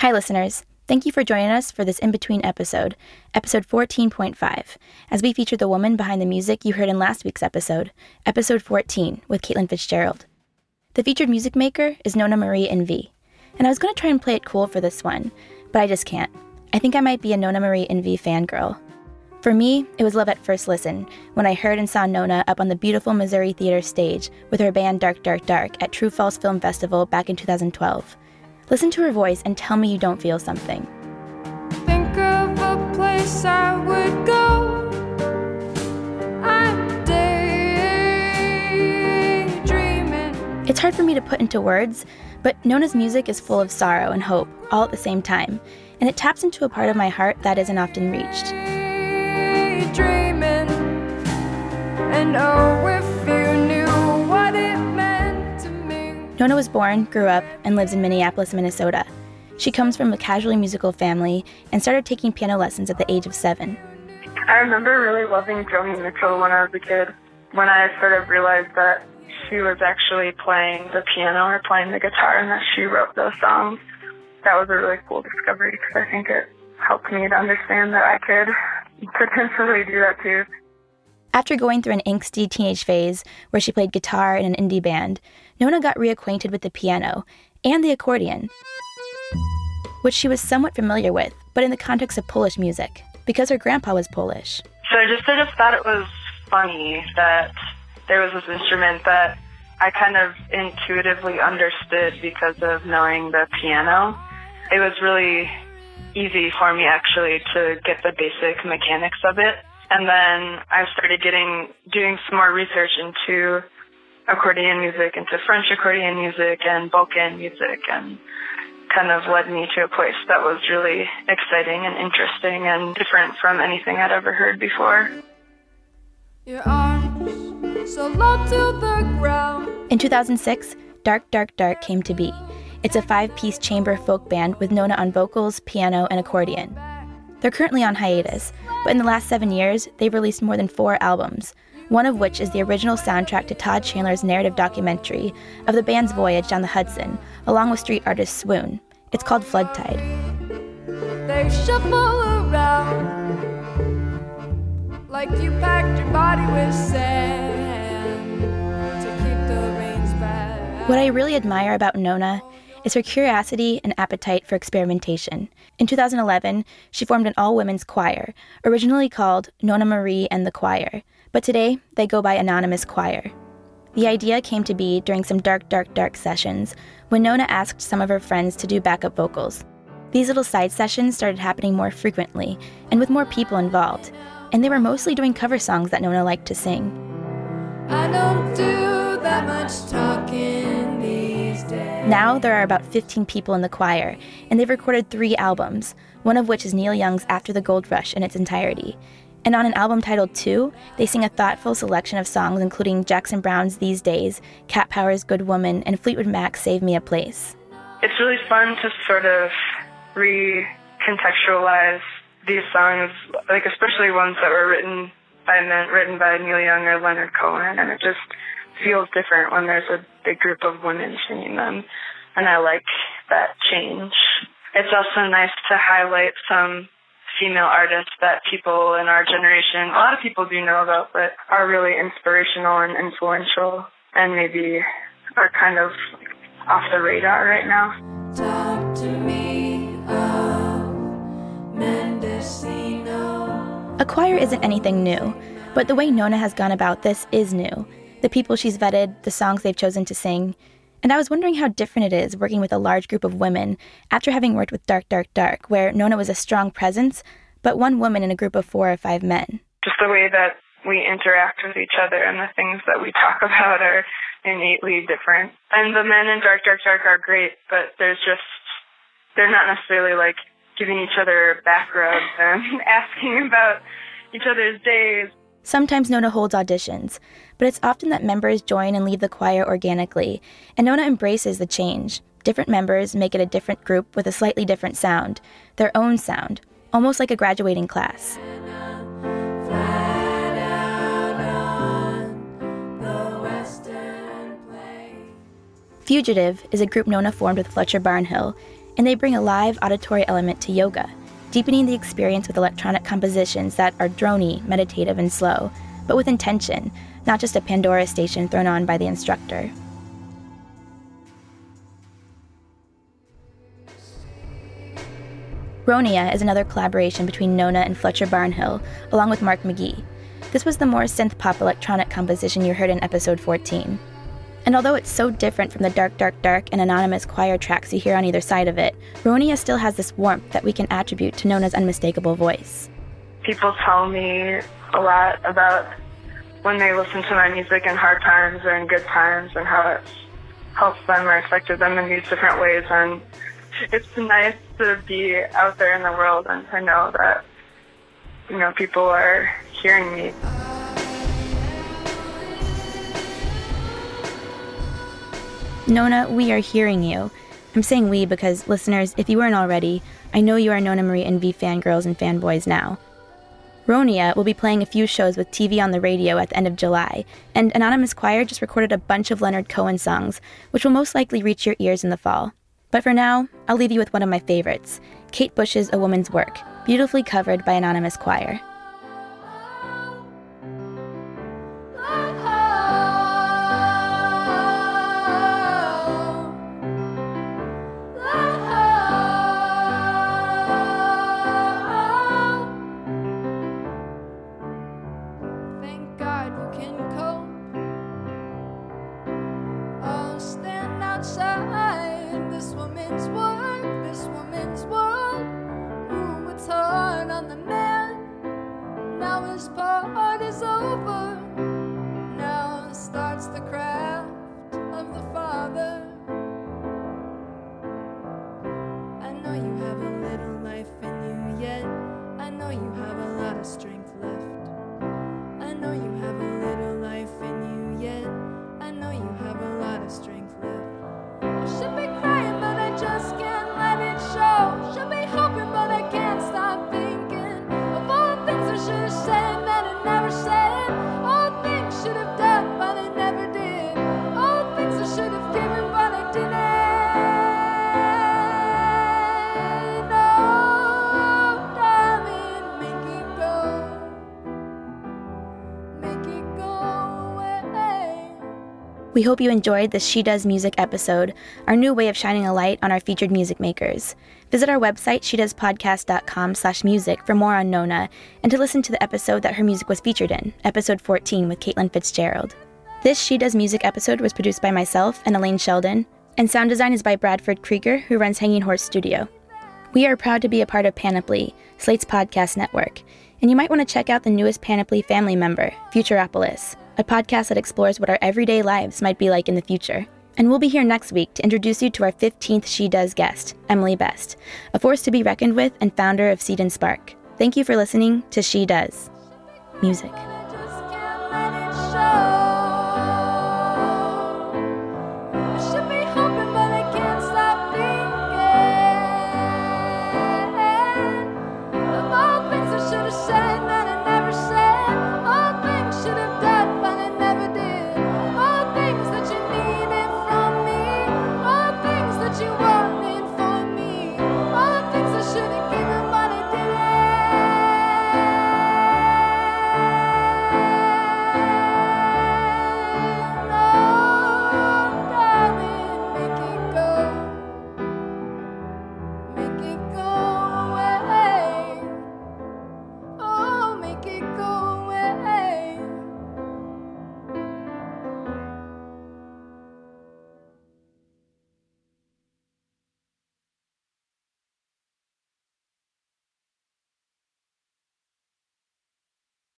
Hi, listeners. Thank you for joining us for this in between episode, episode 14.5, as we feature the woman behind the music you heard in last week's episode, episode 14, with Caitlin Fitzgerald. The featured music maker is Nona Marie Invie, and I was going to try and play it cool for this one, but I just can't. I think I might be a Nona Marie Invie fangirl. For me, it was love at first listen when I heard and saw Nona up on the beautiful Missouri Theater stage with her band Dark Dark Dark at True False Film Festival back in 2012. Listen to her voice and tell me you don't feel something. Think of a place I would go. I'm daydreaming. It's hard for me to put into words, but Nona's music is full of sorrow and hope all at the same time, and it taps into a part of my heart that isn't often reached. Dreaming. Nona was born, grew up, and lives in Minneapolis, Minnesota. She comes from a casually musical family and started taking piano lessons at the age of seven. I remember really loving Joni Mitchell when I was a kid. When I sort of realized that she was actually playing the piano or playing the guitar and that she wrote those songs, that was a really cool discovery because I think it helped me to understand that I could potentially do that too. After going through an angsty teenage phase where she played guitar in an indie band, Nona got reacquainted with the piano and the accordion, which she was somewhat familiar with, but in the context of Polish music, because her grandpa was Polish. So I just sort of thought it was funny that there was this instrument that I kind of intuitively understood because of knowing the piano. It was really easy for me actually to get the basic mechanics of it. And then I started getting, doing some more research into accordion music, into French accordion music and Balkan music and kind of led me to a place that was really exciting and interesting and different from anything I'd ever heard before. Your arms so low to the ground. In 2006, Dark Dark Dark came to be. It's a five piece chamber folk band with Nona on vocals, piano, and accordion. They're currently on hiatus, but in the last seven years, they've released more than four albums, one of which is the original soundtrack to Todd Chandler's narrative documentary of the band's voyage down the Hudson, along with street artist Swoon. It's called Flood Tide. They shuffle around like you packed your body with sand to keep the rains back. What I really admire about Nona is her curiosity and appetite for experimentation. In 2011, she formed an all women's choir, originally called Nona Marie and the Choir, but today they go by Anonymous Choir. The idea came to be during some dark, dark, dark sessions when Nona asked some of her friends to do backup vocals. These little side sessions started happening more frequently and with more people involved, and they were mostly doing cover songs that Nona liked to sing. I don't do that much talking. Now there are about 15 people in the choir, and they've recorded three albums, one of which is Neil Young's After the Gold Rush in its entirety. And on an album titled Two, they sing a thoughtful selection of songs including Jackson Browne's These Days, Cat Power's Good Woman, and Fleetwood Mac's Save Me a Place. It's really fun to sort of recontextualize these songs, like especially ones that were written by written by Neil Young or Leonard Cohen, and it just feels different when there's a big group of women singing them, and I like that change. It's also nice to highlight some female artists that people in our generation, a lot of people do know about, but are really inspirational and influential, and maybe are kind of off the radar right now. Talk to me of Mendocino. A choir isn't anything new, but the way Nona has gone about this is new. The people she's vetted, the songs they've chosen to sing. And I was wondering how different it is working with a large group of women after having worked with Dark Dark Dark, where Nona was a strong presence, but one woman in a group of four or five men. just the way that we interact with each other and the things that we talk about are innately different. And the men in Dark Dark Dark are great, but there's just they're not necessarily like giving each other back rubs and asking about each other's days. Sometimes Nona holds auditions, but it's often that members join and leave the choir organically, and Nona embraces the change. Different members make it a different group with a slightly different sound, their own sound, almost like a graduating class. Fugitive is a group Nona formed with Fletcher Barnhill. and they bring a live auditory element to yoga, deepening the experience with electronic compositions that are drony, meditative, and slow, but with intention, not just a Pandora station thrown on by the instructor. Ronia is another collaboration between Nona and Fletcher Barnhill, along with Mark McGee. This was the more synth pop electronic composition you heard in episode 14. And although it's so different from the dark, dark, dark and anonymous choir tracks you hear on either side of it, Ronia still has this warmth that we can attribute to Nona's unmistakable voice. People tell me a lot about when they listen to my music in hard times or in good times and how it's helped them or affected them in these different ways. And it's nice to be out there in the world and to know that, you know, people are hearing me. Nona, we are hearing you. I'm saying we because, listeners, if you weren't already, I know you are Nona Marie Invie fangirls and fanboys now. Ronia will be playing a few shows with TV on the radio at the end of July, and Anonymous Choir just recorded a bunch of Leonard Cohen songs, which will most likely reach your ears in the fall. But for now, I'll leave you with one of my favorites Kate Bush's A Woman's Work, beautifully covered by Anonymous Choir. I know you have a lot of strength left. I know you have We hope you enjoyed this She Does Music episode, our new way of shining a light on our featured music makers. Visit our website, shedoespodcast.com slash music for more on Nona, and to listen to the episode that her music was featured in, episode 14 with Caitlin Fitzgerald. This She Does Music episode was produced by myself and Elaine Sheldon, and sound design is by Bradford Krieger, who runs Hanging Horse Studio. We are proud to be a part of Panoply, Slate's podcast network, and you might want to check out the newest Panoply family member, Futuropolis, a podcast that explores what our everyday lives might be like in the future. And we'll be here next week to introduce you to our 15th She Does guest, Emily Best, a force to be reckoned with and founder of Seed and Spark. Thank you for listening to She Does Music. Things